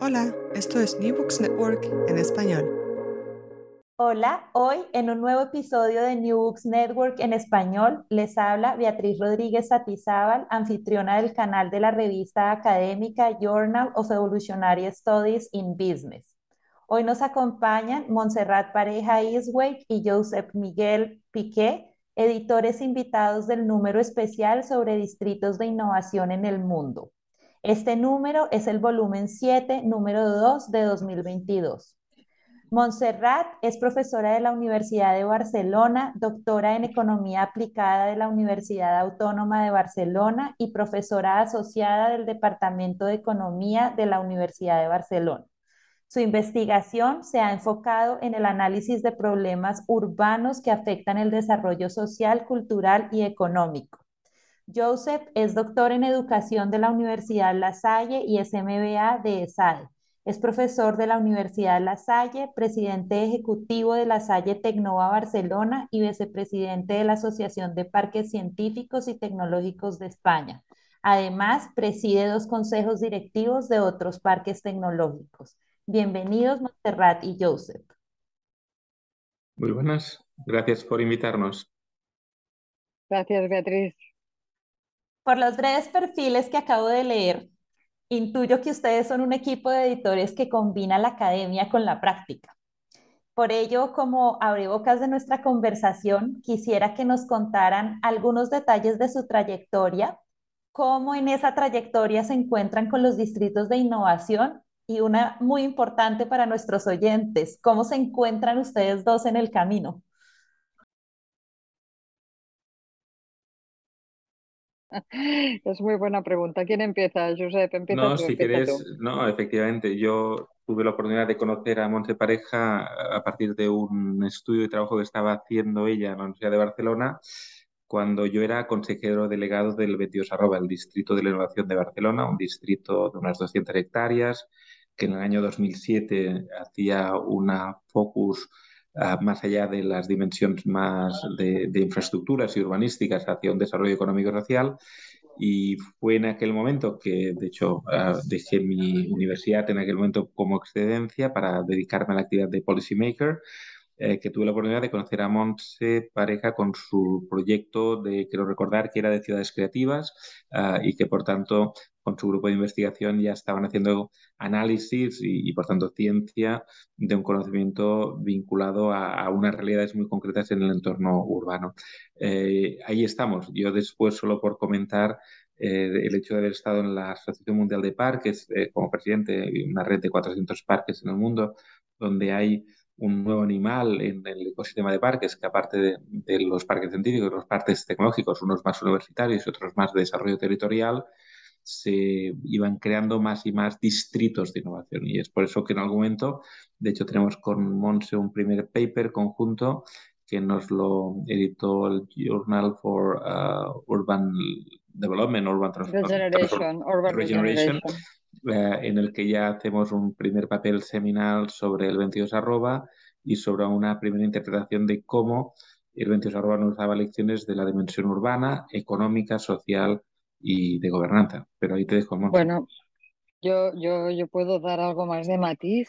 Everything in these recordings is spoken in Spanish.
Hola, esto es New Books Network en español. Hola, hoy en un nuevo episodio de New Books Network en español les habla Beatriz Rodríguez Satizábal, anfitriona del canal de la revista académica Journal of Evolutionary Studies in Business. Hoy nos acompañan Montserrat Pareja Iswake y Joseph Miguel Piqué, editores invitados del número especial sobre distritos de innovación en el mundo. Este número es el volumen 7, número 2 de 2022. Montserrat es profesora de la Universidad de Barcelona, doctora en Economía Aplicada de la Universidad Autónoma de Barcelona y profesora asociada del Departamento de Economía de la Universidad de Barcelona. Su investigación se ha enfocado en el análisis de problemas urbanos que afectan el desarrollo social, cultural y económico. Joseph es doctor en educación de la Universidad La Salle y es MBA de ESADE. Es profesor de la Universidad La Salle, presidente ejecutivo de La Salle Tecnova Barcelona y vicepresidente de la Asociación de Parques Científicos y Tecnológicos de España. Además, preside dos consejos directivos de otros parques tecnológicos. Bienvenidos, Montserrat y Joseph. Muy buenas, gracias por invitarnos. Gracias, Beatriz. Por los breves perfiles que acabo de leer, intuyo que ustedes son un equipo de editores que combina la academia con la práctica. Por ello, como abrebocas de nuestra conversación, quisiera que nos contaran algunos detalles de su trayectoria, cómo en esa trayectoria se encuentran con los distritos de innovación y una muy importante para nuestros oyentes, cómo se encuentran ustedes dos en el camino. Es muy buena pregunta. ¿Quién empieza? Josep, empieza No, tú, si quieres, no, efectivamente, yo tuve la oportunidad de conocer a Montse Pareja a partir de un estudio de trabajo que estaba haciendo ella en la Universidad de Barcelona, cuando yo era consejero delegado del 22 Arroba, el Distrito de la Innovación de Barcelona, un distrito de unas 200 hectáreas, que en el año 2007 hacía una focus más allá de las dimensiones más de, de, infraestructuras y urbanísticas hacia un desarrollo económico y social. Y fue en aquel momento que, de hecho, uh, dejé mi universidad en aquel momento como excedencia para dedicarme a la actividad de policymaker. Eh, que tuve la oportunidad de conocer a Montse Pareja con su proyecto de, quiero recordar, que era de ciudades creativas uh, y que, por tanto, con su grupo de investigación ya estaban haciendo análisis y, por tanto, ciencia de un conocimiento vinculado a, unas realidades muy concretas en el entorno urbano. Eh, ahí estamos. Yo después, solo por comentar, eh, el hecho de haber estado en la Asociación Mundial de Parques como presidente de una red de 400 parques en el mundo, donde hay un nuevo animal en el ecosistema de parques, que aparte de, de, los parques científicos, los parques tecnológicos, unos más universitarios y otros más de desarrollo territorial, se iban creando más y más distritos de innovación. Y es por eso que en algún momento, de hecho, tenemos con Monse un primer paper conjunto que nos lo editó el Journal for uh, Urban Development, Urban Regeneration, Urban Regeneration, Regeneration eh, en el que ya hacemos un primer papel seminal sobre el 22 arroba y sobre una primera interpretación de cómo el 22 arroba nos daba lecciones de la dimensión urbana, económica, social y de gobernanza. Pero ahí te dejo, Bueno, yo, yo, yo puedo dar algo más de matiz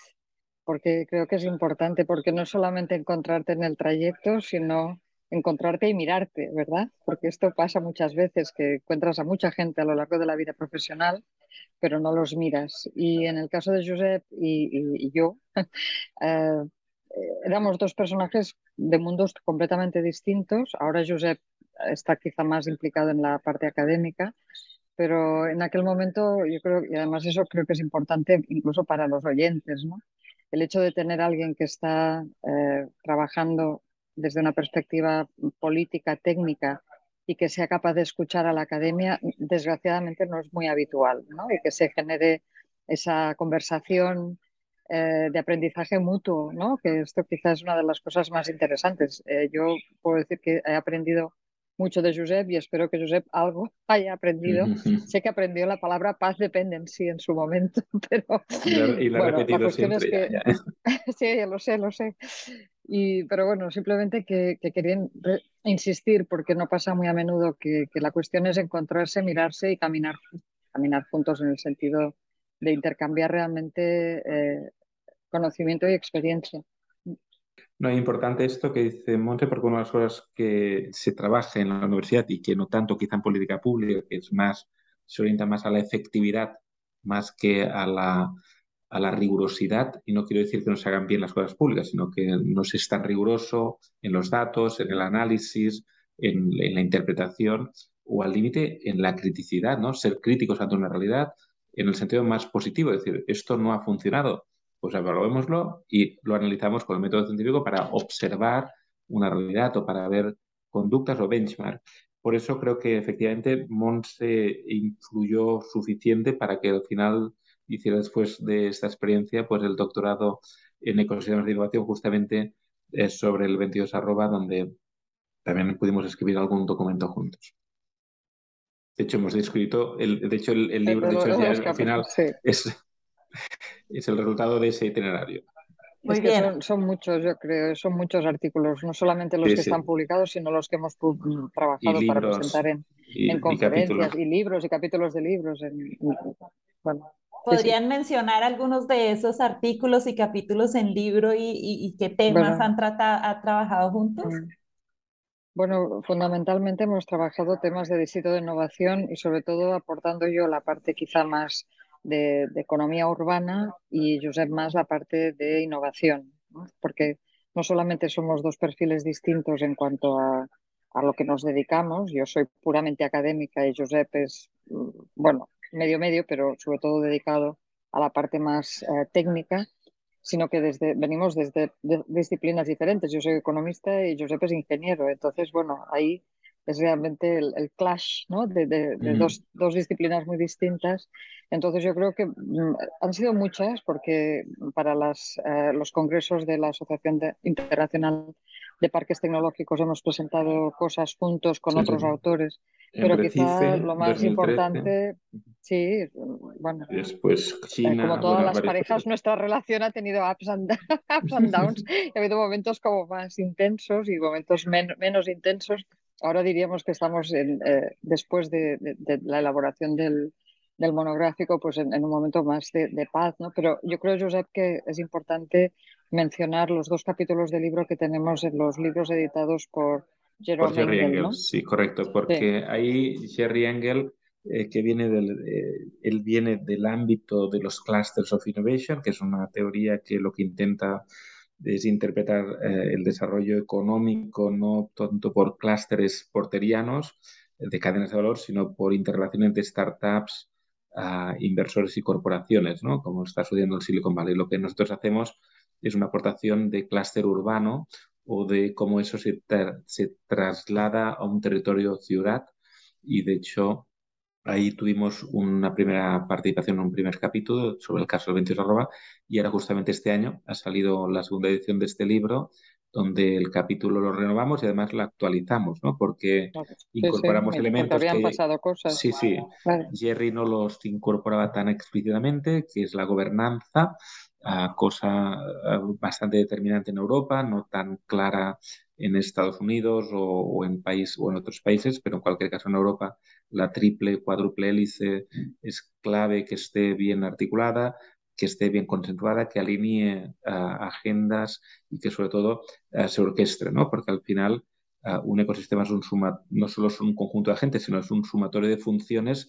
porque creo que es importante, porque no solamente encontrarte en el trayecto, sino encontrarte y mirarte, ¿verdad? Porque esto pasa muchas veces, que encuentras a mucha gente a lo largo de la vida profesional, pero no los miras. Y en el caso de Josep y, yo, eh, éramos dos personajes de mundos completamente distintos. Ahora Josep está quizá más implicado en la parte académica, pero en aquel momento yo creo, y además eso creo que es importante incluso para los oyentes, ¿no? El hecho de tener a alguien que está eh, trabajando desde una perspectiva política, técnica, y que sea capaz de escuchar a la academia, desgraciadamente no es muy habitual, ¿no? Y que se genere esa conversación eh, de aprendizaje mutuo, ¿no? Que esto quizás es una de las cosas más interesantes. Eh, yo puedo decir que he aprendido mucho de Josep y espero que Josep algo haya aprendido. Sé que aprendió la palabra paz dependency en su momento, pero y la, bueno, la cuestión es que sí, lo sé, lo sé. Y, pero bueno, simplemente que, que querían insistir porque no pasa muy a menudo que, que, la cuestión es encontrarse, mirarse y caminar, caminar juntos en el sentido de intercambiar realmente eh, conocimiento y experiencia. No, es importante esto que dice Monte, porque una de las cosas que se trabaja en la universidad y que no tanto quizá en política pública, que es más, se orienta más a la efectividad más que a la, a la rigurosidad, y no quiero decir que no se hagan bien las cosas públicas, sino que no se es tan riguroso en los datos, en el análisis, en, la interpretación o al límite en la criticidad, ¿no? Ser críticos ante una realidad en el sentido más positivo, es decir, esto no ha funcionado, pues evaluémoslo y lo analizamos con el método científico para observar una realidad o para ver conductas o benchmark. Por eso creo que efectivamente Monse influyó suficiente para que al final hiciera después de esta experiencia pues el doctorado en ecosistemas de innovación justamente eh, sobre el 22 arroba donde también pudimos escribir algún documento juntos. De hecho, hemos escrito, el, de hecho, el, libro, de hecho, al final es, es el resultado de ese itinerario. Muy bien. Son, muchos, yo creo, son muchos artículos, no solamente los que están publicados, sino los que hemos trabajado para presentar en, en conferencias y, libros y capítulos de libros. ¿Podrían mencionar algunos de esos artículos y capítulos en libro y, qué temas han tratado, trabajado juntos? Mm. Bueno, fundamentalmente hemos trabajado temas de distrito de innovación y sobre todo aportando yo la parte quizá más de, economía urbana y Josep más la parte de innovación, porque no solamente somos dos perfiles distintos en cuanto a, a, lo que nos dedicamos, yo soy puramente académica y Josep es, mm, bueno, medio medio, pero sobre todo dedicado a la parte más eh, técnica, sino que desde, venimos desde disciplinas diferentes. Yo soy economista y Josep es ingeniero, entonces, bueno, ahí es realmente el, clash ¿no? de, de, mm. dos, dos, disciplinas muy distintas. Entonces yo creo que mm, han sido muchas porque para las, eh, los congresos de la Asociación Internacional de Parques Tecnológicos hemos presentado cosas juntos con otros autores, pero quizá lo más importante, sí, bueno, después eh, como todas las parejas, nuestra relación ha tenido ups and, ups and downs, ha habido momentos como más intensos y momentos menos intensos, ahora diríamos que estamos en, eh, después de, la elaboración del, monográfico, pues en, un momento más de, paz, ¿no? Pero yo creo, Josep, que es importante mencionar los dos capítulos del libro que tenemos en los libros editados por Jerome Engel, Sí, correcto, porque ahí Jerry Engel, eh, que viene del, eh, él viene del ámbito de los clusters of innovation, que es una teoría que lo que intenta es interpretar eh, el desarrollo económico no tanto por clústeres porterianos eh, de cadenas de valor, sino por interrelación entre startups, inversores y corporaciones, ¿no? como está sucediendo en Silicon Valley. Lo que nosotros hacemos es una aportación de clúster urbano o de cómo eso se, se traslada a un territorio ciudad y de hecho Ahí tuvimos una primera participación en un primer capítulo sobre el caso del 22 arroba y ahora justamente este año ha salido la segunda edición de este libro donde el capítulo lo renovamos y además lo actualizamos, ¿no? Porque incorporamos elementos que habían pasado cosas. Sí, sí. Jerry no los incorporaba tan explícitamente, que es la gobernanza, cosa bastante determinante en Europa, no tan clara en Estados Unidos o, en país, o en otros países, pero en cualquier caso en Europa la triple, cuádruple hélice es clave que esté bien articulada, que esté bien concentrada, que alinee agendas y que sobre todo se orquestre, ¿no? Porque al final un ecosistema es un suma, no solo es un conjunto de agentes, sino es un sumatorio de funciones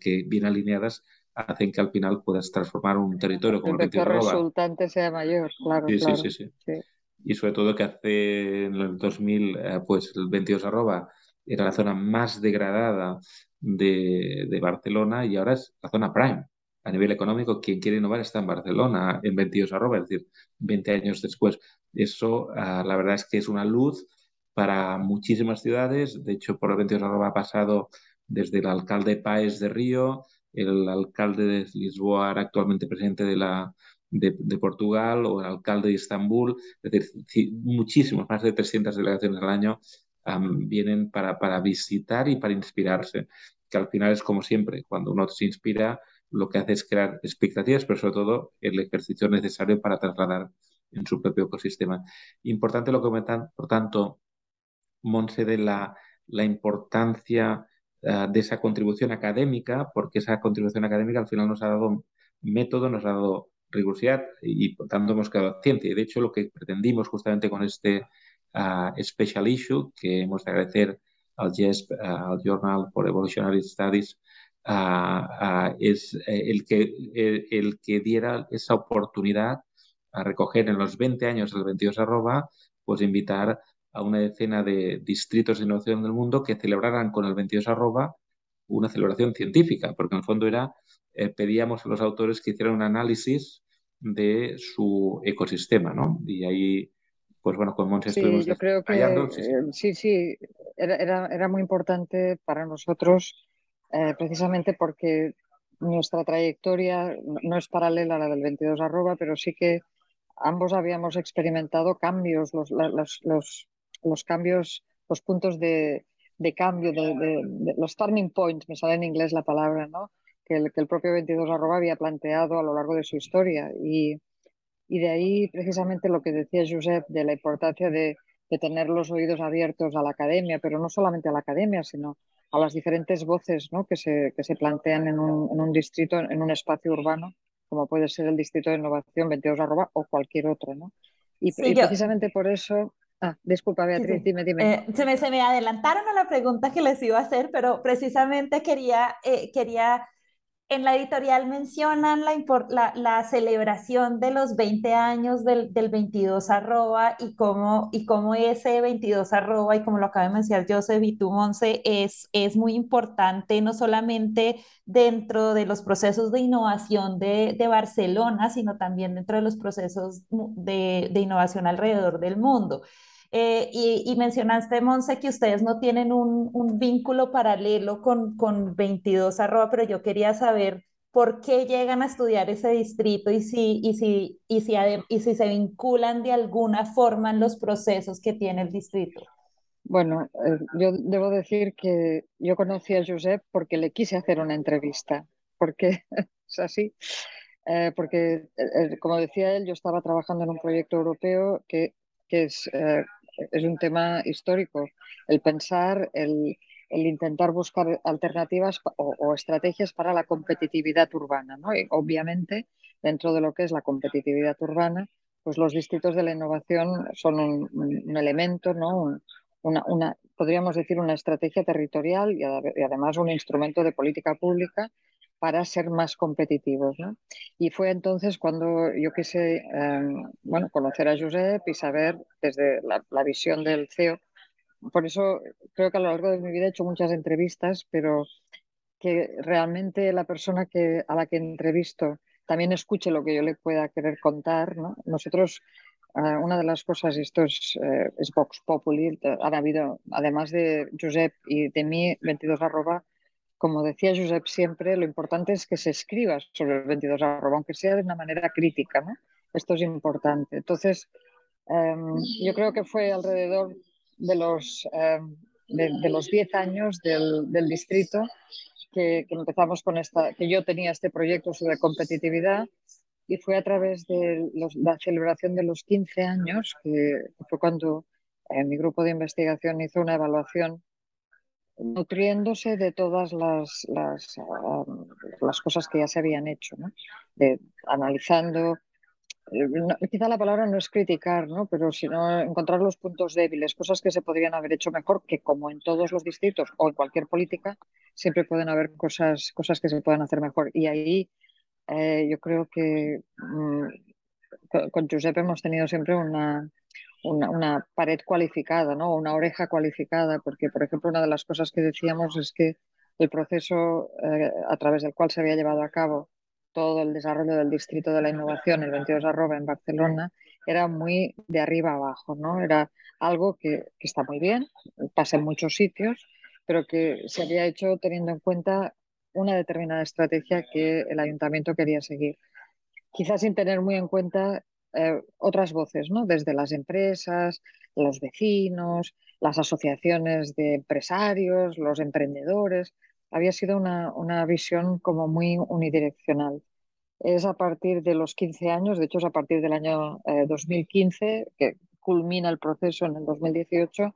que bien alineadas hacen que al final puedas transformar un territorio como el, que el resultante sea mayor, claro. Sí, claro. Sí, sí, sí, Y sobre todo que hace en el 2000, eh, pues el 22 arroba era la zona más degradada de, de, Barcelona y ahora es la zona prime. A nivel económico, quien quiere innovar está en Barcelona en 22 arroba, es decir, 20 años después. Eso, ah, la verdad es que es una luz para muchísimas ciudades. De hecho, por el 22 arroba ha pasado desde el alcalde Páez de Río, el alcalde de Lisboa, actualmente presidente de, la, de, Portugal, o el alcalde de Estambul, es decir, muchísimos, más de 300 delegaciones al año vienen para, para visitar y para inspirarse, que al final es como siempre, cuando uno se inspira, lo que hace es crear expectativas, pero sobre todo el ejercicio necesario para trasladar en su propio ecosistema. Importante lo que comentan, por tanto, Monse, de la, la importancia eh, de esa contribución académica, porque esa contribución académica al final nos ha dado método, nos ha dado rigurosidad y, por tanto hemos quedado ciencia. Y de hecho lo que pretendimos justamente con este uh, special issue, que hemos de agradecer al JESP, al Journal for Evolutionary Studies, es el, que, el, que diera esa oportunidad a recoger en los 20 años del 22 arroba, pues invitar a una decena de distritos de innovación del mundo que celebraran con el 22 arroba una celebración científica, porque en el fondo era, eh, pedíamos a los autores que hicieran un análisis de su ecosistema, ¿no? Y ahí, pues bueno, con Monse sí, Yo creo que eh, sí, sí, Era, era, muy importante para nosotros eh, precisamente porque nuestra trayectoria no es paralela a la del 22 arroba, pero sí que ambos habíamos experimentado cambios, los, los los cambios, los puntos de, cambio, de, los turning points, me sale en inglés la palabra, ¿no? que, el, que el propio 22 arroba había planteado a lo largo de su historia. Y, de ahí precisamente lo que decía Josep de la importancia de, tener los oídos abiertos a la academia, pero no solamente a la academia, sino a las diferentes voces ¿no? que, se, que se plantean en un, en un distrito, en un espacio urbano, como puede ser el Distrito de Innovación 22 arroba o cualquier otro. ¿no? Y, precisamente por eso Ah, disculpa, Beatriz, dime, dime. Eh, se, me, se, me, adelantaron a la pregunta que les iba a hacer, pero precisamente quería, eh, quería en la editorial mencionan la, la, celebración de los 20 años del, del 22 arroba y cómo, y cómo ese 22 arroba y como lo acaba de mencionar Joseph y tú, Monse, es, es muy importante no solamente dentro de los procesos de innovación de, de Barcelona, sino también dentro de los procesos de, de innovación alrededor del mundo. Eh, y, mencionaste, Monse, que ustedes no tienen un, un vínculo paralelo con, con 22 arroba, pero yo quería saber por qué llegan a estudiar ese distrito y si, y si, y si, y si se vinculan de alguna forma en los procesos que tiene el distrito. Bueno, eh, yo debo decir que yo conocí a Josep porque le quise hacer una entrevista, porque es así, eh, porque como decía él, yo estaba trabajando en un proyecto europeo que, que es es un tema histórico. El pensar, el, intentar buscar alternativas o, estrategias para la competitividad urbana. ¿no? Y obviamente, dentro de lo que es la competitividad urbana, pues los distritos de la innovación son un, elemento, ¿no? una, podríamos decir, una estrategia territorial y, además un instrumento de política pública para ser más competitivos. Y fue entonces cuando yo quise em, bueno, conocer a Josep y saber desde la, visión del CEO. Por eso creo que a lo largo de mi vida he hecho muchas entrevistas, pero que realmente la persona que, a la que entrevisto también escuche lo que yo le pueda querer contar. Nosotros, eh, una de las cosas, esto es, eh, es Vox Populi, han habido, además de Josep y de mí, 22 arroba, como decía Josep siempre, lo importante es que se escriba sobre el 22 arroba, aunque sea de una manera crítica, ¿no? Esto es importante. Entonces, Em, yo creo que fue alrededor de los, em, de, los 10 años del, del distrito que, empezamos con esta, que yo tenía este proyecto sobre competitividad y fue a través de la celebración de los 15 años, que, fue cuando eh, mi grupo de investigación hizo una evaluación nutriéndose de todas las, las, cosas que ya se habían hecho, de, analizando quizá la palabra no es criticar, ¿no? pero sino encontrar los puntos débiles, cosas que se podrían haber hecho mejor, que como en todos los distritos o en cualquier política, siempre pueden haber cosas, cosas que se puedan hacer mejor. Y ahí eh, yo creo que mm, con Giuseppe hemos tenido siempre una, una, pared cualificada, ¿no? una oreja cualificada, porque, por ejemplo, una de las cosas que decíamos es que el proceso eh, a través del cual se había llevado a cabo todo el desarrollo del Distrito de la Innovación, el 22 arroba en Barcelona, era muy de arriba abajo, ¿no? Era algo que, está muy bien, pasa en muchos sitios, pero que se había hecho teniendo en cuenta una determinada estrategia que el ayuntamiento quería seguir. Quizás sin tener muy en cuenta eh, otras voces, ¿no? Desde las empresas, los vecinos, las asociaciones de empresarios, los emprendedores había sido una, una visión como muy unidireccional. Es a partir de los 15 años, de hecho es a partir del año 2015, eh, que culmina el proceso en el 2018,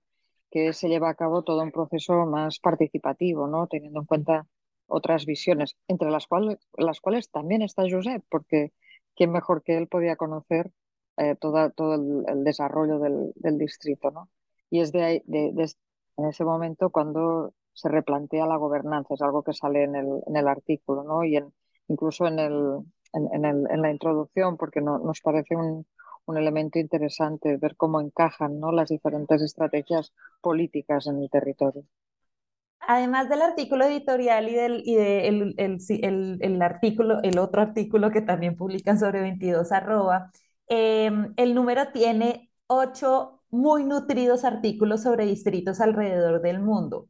que se lleva a cabo todo un proceso más participativo, ¿no? teniendo en cuenta otras visiones, entre las cuales, las cuales también está Josep, porque quién mejor que él podía conocer eh, todo el, desarrollo del, del, distrito. ¿no? Y es de, ahí, de, en ese momento cuando se replantea la gobernanza, es algo que sale en el, en el artículo, ¿no? Y en, incluso en, el, en, en, la introducción, porque no, nos parece un, un, elemento interesante ver cómo encajan ¿no? las diferentes estrategias políticas en el territorio. Además del artículo editorial y del y de el, el, el, artículo, el otro artículo que también publican sobre 22 arroba, em, el número tiene ocho muy nutridos artículos sobre distritos alrededor del mundo.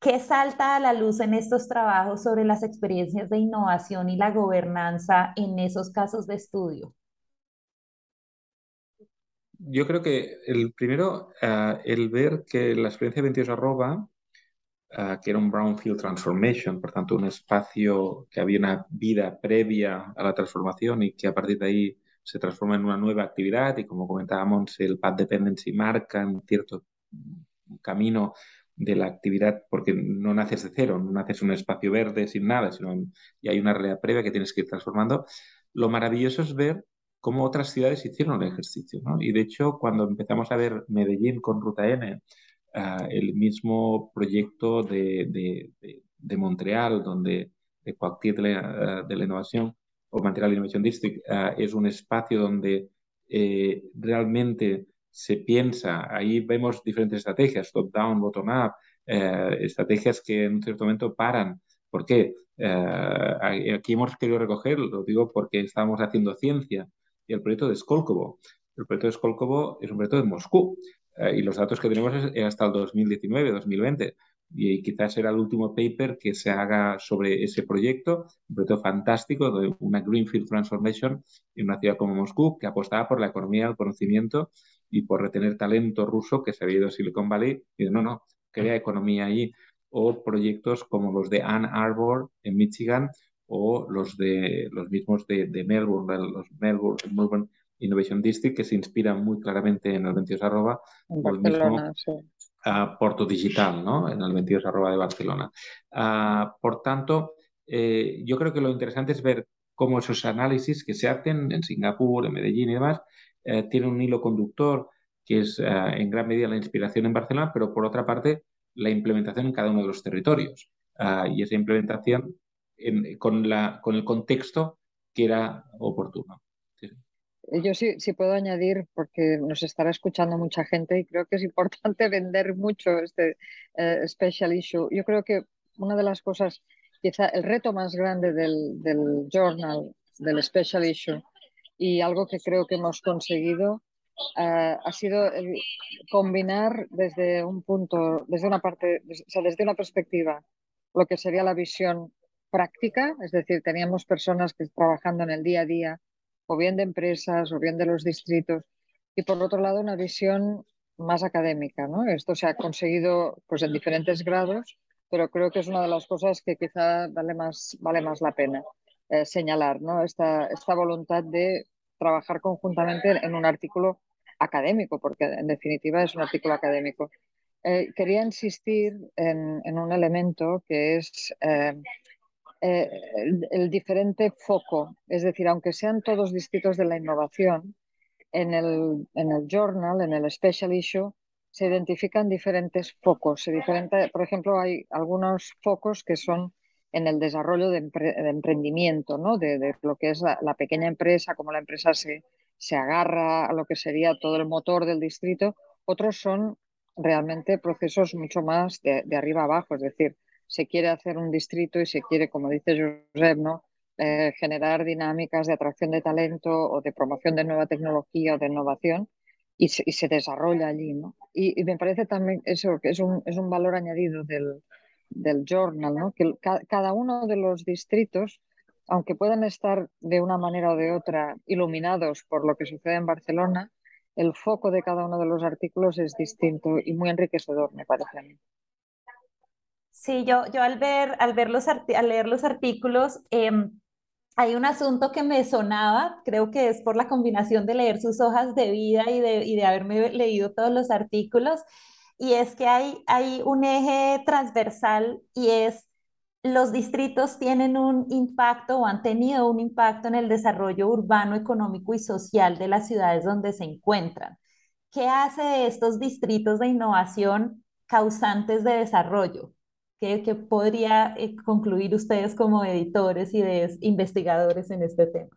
¿Qué salta a la luz en estos trabajos sobre las experiencias de innovación y la gobernanza en esos casos de estudio? Yo creo que el primero, ah, el ver que la experiencia 22 arroba, ah, que era un brownfield transformation, por tanto un espacio que había una vida previa a la transformación y que a partir de ahí se transforma en una nueva actividad y como comentábamos, el Path Dependency marca en cierto camino de la actividad, porque no naces de cero, no naces un espacio verde sin nada, sino y hay una realidad previa que tienes que ir transformando. Lo maravilloso es ver cómo otras ciudades hicieron el ejercicio. ¿no? Y de hecho, cuando empezamos a ver Medellín con Ruta N, el mismo proyecto de, Montreal, donde de de, la, de la Innovación o Montreal Innovation District uh, es un espacio donde eh, realmente se piensa, ahí vemos diferentes estrategias, top-down, bottom-up, eh, estrategias que en un cierto momento paran. ¿Por qué? Eh, aquí hemos querido recoger, lo digo porque estamos haciendo ciencia, y el proyecto de Skolkovo. El proyecto de Skolkovo es un proyecto de Moscú, eh, y los datos que tenemos es hasta el 2019, 2020 y quizás será el último paper que se haga sobre ese proyecto, un proyecto fantástico de una Greenfield Transformation en una ciudad como Moscú que apostaba por la economía del conocimiento y por retener talento ruso que se había ido a Silicon Valley y no, no, crea economía ahí. O proyectos como los de Ann Arbor en Michigan o los de los mismos de, Melbourne, los Melbourne, Innovation District, que se inspiran muy claramente en el 22 arroba, o el mismo Porto Digital, ¿no? en el 22 arroba de Barcelona. Ah, por tanto, eh, yo creo que lo interesante es ver cómo esos análisis que se hacen en Singapur, en Medellín y demás, eh, tiene un hilo conductor que es eh, en gran medida la inspiración en Barcelona, pero por otra parte la implementación en cada uno de los territorios. Ah, y esa implementación con, la, con el contexto que era oportuno. Yo sí, sí puedo añadir, porque nos estará escuchando mucha gente y creo que es importante vender mucho este eh, special issue. Yo creo que una de las cosas, quizá el reto más grande del, del journal, del special issue, y algo que creo que hemos conseguido uh, ha sido el combinar desde un punto, desde una parte, o sea, desde una perspectiva, lo que sería la visión práctica, es decir, teníamos personas que trabajando en el día a día, o bien de empresas, o bien de los distritos, y por otro lado una visión más académica. ¿no? Esto se ha conseguido pues, en diferentes grados, pero creo que es una de las cosas que quizá vale más, vale más la pena eh, señalar, ¿no? esta, esta voluntad de trabajar conjuntamente en un artículo académico, porque en definitiva es un artículo académico. Eh, quería insistir en, en, un elemento que es eh, eh, el, diferente foco, es decir, aunque sean todos distintos de la innovación, en el, en el journal, en el special issue, se identifican diferentes focos. Se diferente, por ejemplo, hay algunos focos que son en el desarrollo de, empre, de emprendimiento, ¿no? de, de, lo que es la, la, pequeña empresa, cómo la empresa se, se agarra a lo que sería todo el motor del distrito. Otros son realmente procesos mucho más de, de arriba abajo, es decir, se quiere hacer un distrito y se quiere, como dice Josep, ¿no? Eh, generar dinámicas de atracción de talento o de promoción de nueva tecnología o de innovación y se, desarrolla allí. ¿no? Y, me parece también eso, que es un, es un valor añadido del, del journal, ¿no? que ca cada uno de los distritos, aunque puedan estar de una manera o de otra iluminados por lo que sucede en Barcelona, el foco de cada uno de los artículos es distinto y muy enriquecedor, me parece a mí. Sí, yo, yo al, ver, al, ver los al leer los artículos, eh, hay un asunto que me sonaba, creo que es por la combinación de leer sus hojas de vida y de, y de haberme leído todos los artículos, y es que hay, hay un eje transversal y es los distritos tienen un impacto o han tenido un impacto en el desarrollo urbano, económico y social de las ciudades donde se encuentran. ¿Qué hace estos distritos de innovación causantes de desarrollo? ¿Qué, qué podría eh, concluir ustedes como editores y investigadores en este tema?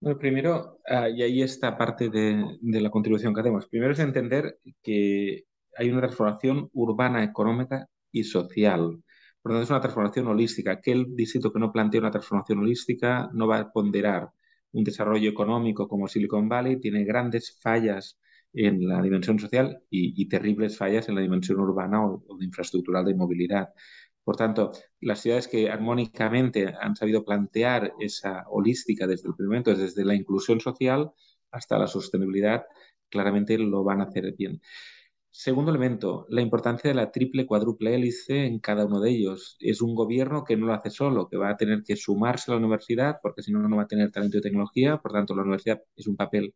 Bueno, primero, uh, y ahí está parte de, de, la contribución que hacemos. Primero es entender que hay una transformación urbana, económica y social. Por lo tanto, es una transformación holística. Aquel distrito que no plantea una transformación holística no va a ponderar un desarrollo económico como Silicon Valley, tiene grandes fallas en la dimensión social y, terribles fallas en la dimensión urbana o, o, de infraestructural de movilidad. Por tanto, las ciudades que armónicamente han sabido plantear esa holística desde el primer momento, desde la inclusión social hasta la sostenibilidad, claramente lo van a hacer bien. Segundo elemento, la importancia de la triple cuádruple hélice en cada uno de ellos. Es un gobierno que no lo hace solo, que va a tener que sumarse a la universidad, porque si no, no va a tener talento y tecnología. Por tanto, la universidad es un papel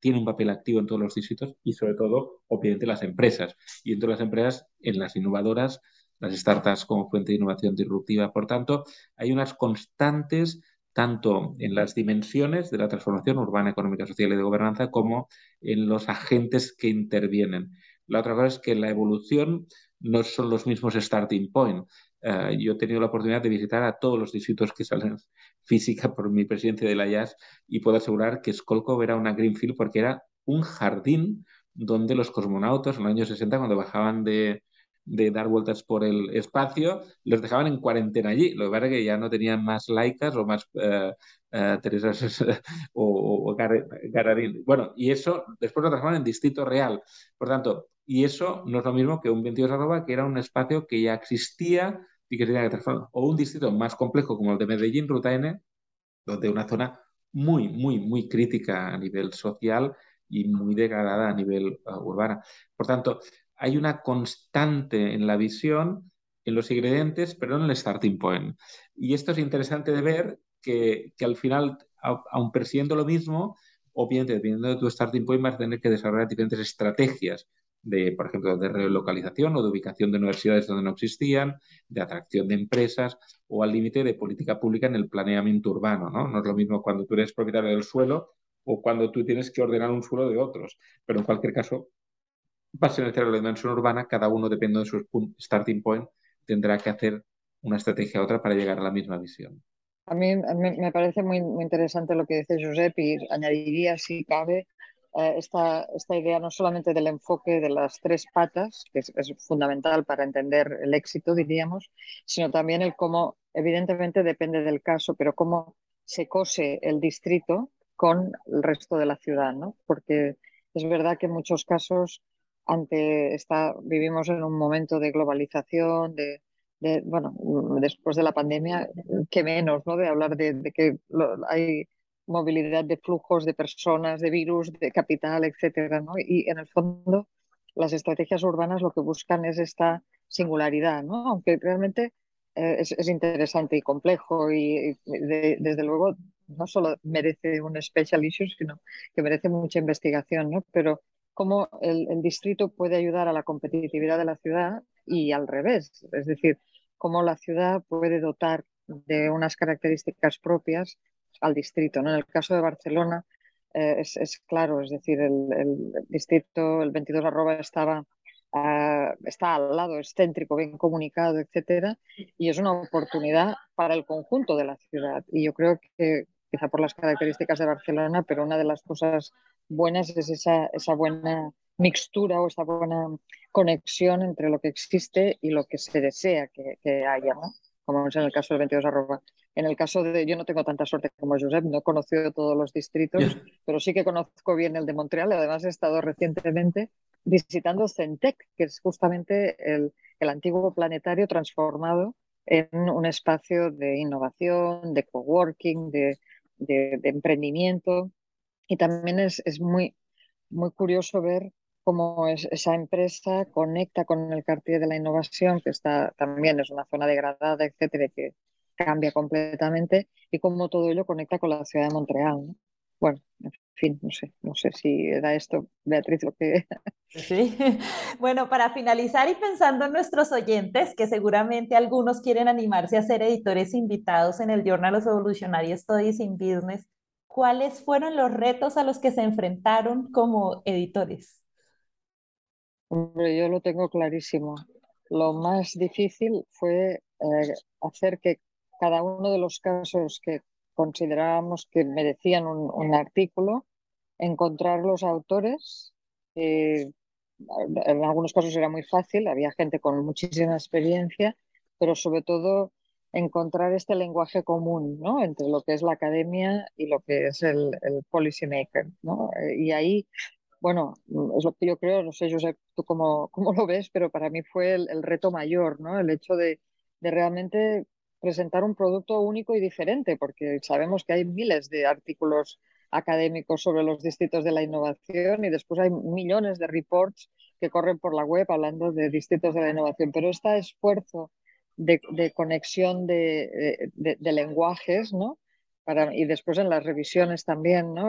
tiene un papel activo en todos los distritos y sobre todo, obviamente, las empresas. Y entre las empresas, en las innovadoras, las startups como fuente de innovación disruptiva. Por tanto, hay unas constantes tanto en las dimensiones de la transformación urbana, económica, social y de gobernanza como en los agentes que intervienen. La otra cosa es que la evolución no son los mismos starting point. Uh, yo he tenido la oportunidad de visitar a todos los distritos que salen física por mi presidencia de la IAS y puedo asegurar que Skolkovo era una greenfield porque era un jardín donde los cosmonautas en los años 60 cuando bajaban de, de dar vueltas por el espacio, los dejaban en cuarentena allí. Lo que pasa es que ya no tenían más laicas o más uh, uh, Teresas o, o Gar Gararín. Bueno, y eso después lo transformaron en distrito real. Por tanto, y eso no es lo mismo que un 22 arroba, que era un espacio que ya existía que tenía que transformar. O un distrito más complejo como el de Medellín, Ruta N, donde una zona muy, muy, muy crítica a nivel social y muy degradada a nivel uh, urbana. Por tanto, hay una constante en la visión, en los ingredientes, pero en el starting point. Y esto es interesante de ver que, que al final, aun persiguiendo lo mismo, obviamente, dependiendo de tu starting point, vas a tener que desarrollar diferentes estrategias de, por ejemplo, de relocalización o de ubicación de universidades donde no existían, de atracción de empresas o al límite de política pública en el planeamiento urbano. ¿no? no es lo mismo cuando tú eres propietario del suelo o cuando tú tienes que ordenar un suelo de otros, pero en cualquier caso, va a ser necesario la dimensión urbana, cada uno, dependiendo de su starting point, tendrá que hacer una estrategia a otra para llegar a la misma visión. A mí, me parece muy, muy interesante lo que dice Josep y añadiría, si cabe, esta, esta, idea no solamente del enfoque de las tres patas, que es, es, fundamental para entender el éxito, diríamos, sino también el cómo, evidentemente depende del caso, pero cómo se cose el distrito con el resto de la ciudad, ¿no? Porque es verdad que en muchos casos ante esta, vivimos en un momento de globalización, de, de bueno, después de la pandemia, que menos, ¿no? De hablar de, de que lo, hay movilidad de flujos de personas, de virus, de capital, etcétera, ¿no? Y en el fondo las estrategias urbanas lo que buscan es esta singularidad, ¿no? Aunque realmente eh, es, interesante y complejo y, desde luego no solo merece un special issue, sino que merece mucha investigación, ¿no? Pero cómo el, el, distrito puede ayudar a la competitividad de la ciudad y al revés, es decir, cómo la ciudad puede dotar de unas características propias al distrito. ¿no? En el caso de Barcelona eh, es, claro, es decir, el, distrito, el 22 arroba estaba ah, está al lado, es céntrico, bien comunicado, etcétera, y es una oportunidad para el conjunto de la ciudad. Y yo creo que, quizá por las características de Barcelona, pero una de las cosas buenas es esa, esa buena mixtura o esa buena conexión entre lo que existe y lo que se desea que, que haya, ¿no? como es en el caso del 22 arroba. En el caso de, yo no tengo tanta suerte como Josep, no he conocido todos los distritos, pero sí que conozco bien el de Montreal además he estado recientemente visitando Centec, que es justamente el, el antiguo planetario transformado en un espacio de innovación, de coworking, de, de, de emprendimiento. Y también es, es, muy, muy curioso ver cómo es, esa empresa conecta con el cartier de la innovación, que está también es una zona degradada, etcétera, que cambia completamente, y cómo todo ello conecta con la ciudad de Montreal. Bueno, en fin, no sé, no sé si era esto, Beatriz, lo que... Sí, bueno, para finalizar y pensando en nuestros oyentes, que seguramente algunos quieren animarse a ser editores invitados en el Journal of Evolutionary Studies in Business, ¿cuáles fueron los retos a los que se enfrentaron como editores? Hombre, yo lo tengo clarísimo. Lo más difícil fue eh, hacer que cada uno de los casos que considerábamos que merecían un, artículo, encontrar los autores. en algunos casos era muy fácil, había gente con muchísima experiencia, pero sobre todo encontrar este lenguaje común ¿no? entre lo que es la academia y lo que es el, el policy maker. ¿no? Y ahí bueno, es lo que yo creo, no sé, sé tú cómo, cómo lo ves, pero para mí fue el, reto mayor, ¿no? El hecho de, de, realmente presentar un producto único y diferente, porque sabemos que hay miles de artículos académicos sobre los distritos de la innovación y después hay millones de reports que corren por la web hablando de distritos de la innovación, pero este esfuerzo de, conexión de, de lenguajes, ¿no? y después en las revisiones también, ¿no?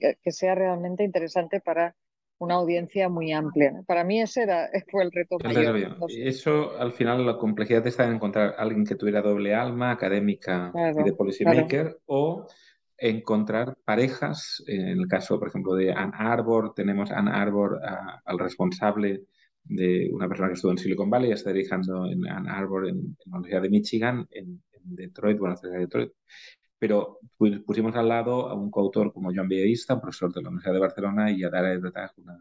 que, sea realmente interesante para una audiencia muy amplia. Para mí ese era, fue el reto mayor. Eso, al final, la complejidad está en encontrar alguien que tuviera doble alma, académica y de policymaker, o encontrar parejas, en el caso, por ejemplo, de Ann Arbor, tenemos Ann Arbor al responsable de una persona que estuvo en Silicon Valley, está dirigiendo en Ann Arbor, en, la Universidad de Michigan, en, en Detroit, bueno, cerca de Detroit, pero pusimos al lado a un coautor como Joan Villarista, un profesor de la Universidad de Barcelona, y a Dara Edretag, una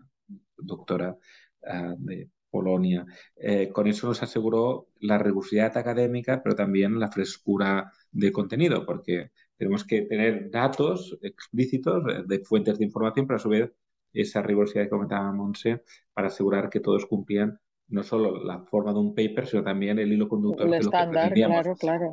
doctora uh, de Polonia. Eh, con eso nos aseguró la rigurosidad académica, pero también la frescura de contenido, porque tenemos que tener datos explícitos de fuentes de información, pero a su vez esa rigurosidad que comentaba Monse para asegurar que todos cumplían no solo la forma de un paper, sino también el hilo conductor de, lo que pretendíamos,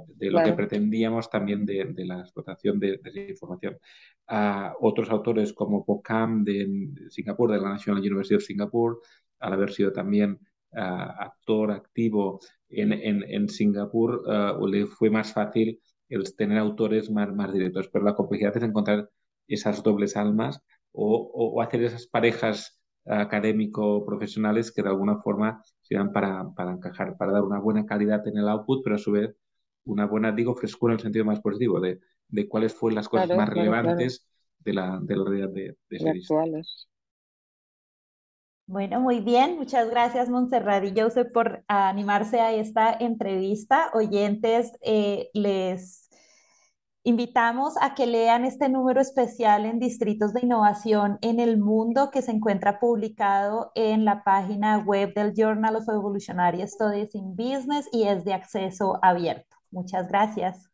de lo que pretendíamos también de, la explotación de, esa información. A otros autores como Pocam de Singapur, de la National University of Singapore, al haber sido también actor activo en, en, Singapur, le fue más fácil el tener autores más, más directos, pero la complejidad es encontrar esas dobles almas o, o hacer esas parejas académico-profesionales que de alguna forma sirvan para, para encajar, para dar una buena calidad en el output, pero a su vez una buena, digo, frescura en el sentido más positivo, de, de cuáles fueron las cosas más relevantes de la, de la realidad de, de actuales. Bueno, muy bien. Muchas gracias, Montserrat y Joseph, por animarse a esta entrevista. Oyentes, eh, les Invitamos a que lean este número especial en Distritos de Innovación en el Mundo que se encuentra publicado en la página web del Journal of Evolutionary Studies in Business y es de acceso abierto. Muchas gracias.